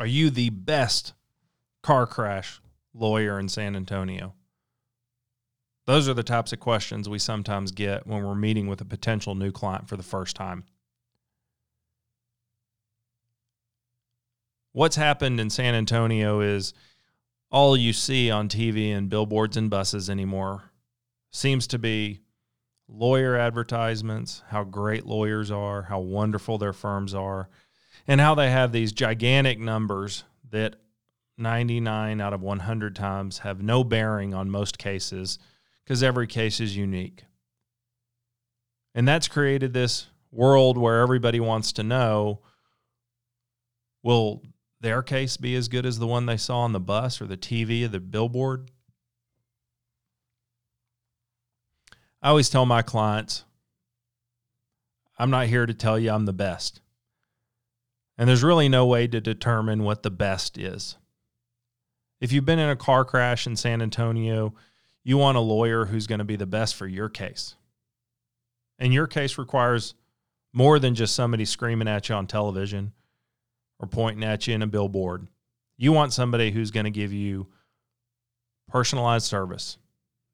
Are you the best car crash lawyer in San Antonio? Those are the types of questions we sometimes get when we're meeting with a potential new client for the first time. What's happened in San Antonio is all you see on TV and billboards and buses anymore seems to be lawyer advertisements, how great lawyers are, how wonderful their firms are, and how they have these gigantic numbers that 99 out of 100 times have no bearing on most cases because every case is unique. And that's created this world where everybody wants to know will their case be as good as the one they saw on the bus or the TV or the billboard? I always tell my clients, I'm not here to tell you I'm the best. And there's really no way to determine what the best is. If you've been in a car crash in San Antonio, you want a lawyer who's going to be the best for your case. And your case requires more than just somebody screaming at you on television or pointing at you in a billboard. You want somebody who's going to give you personalized service.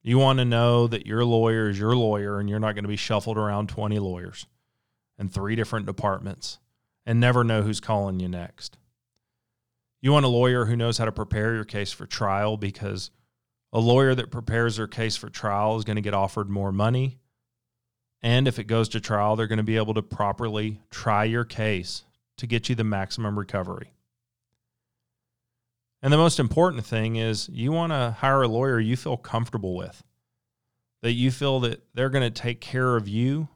You want to know that your lawyer is your lawyer and you're not going to be shuffled around 20 lawyers and three different departments and never know who's calling you next. You want a lawyer who knows how to prepare your case for trial because a lawyer that prepares their case for trial is going to get offered more money. And if it goes to trial, they're going to be able to properly try your case to get you the maximum recovery. And the most important thing is you want to hire a lawyer you feel comfortable with, that you feel that they're going to take care of you,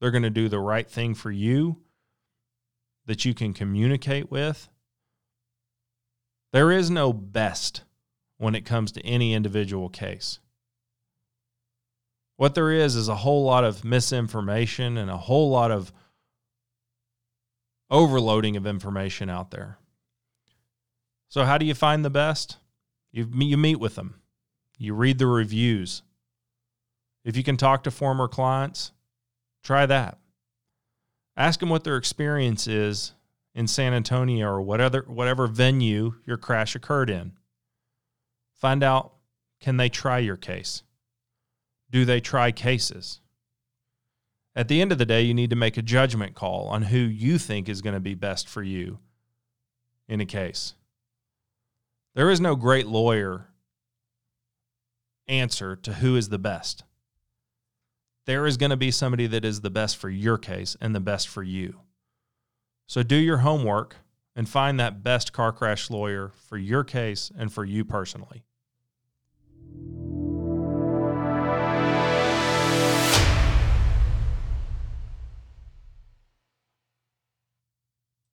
they're going to do the right thing for you, that you can communicate with. There is no best when it comes to any individual case. What there is is a whole lot of misinformation and a whole lot of overloading of information out there. So, how do you find the best? You, you meet with them, you read the reviews. If you can talk to former clients, try that. Ask them what their experience is in San Antonio or whatever whatever venue your crash occurred in. Find out can they try your case? Do they try cases? At the end of the day, you need to make a judgment call on who you think is going to be best for you in a case. There is no great lawyer answer to who is the best there is going to be somebody that is the best for your case and the best for you. So do your homework and find that best car crash lawyer for your case and for you personally.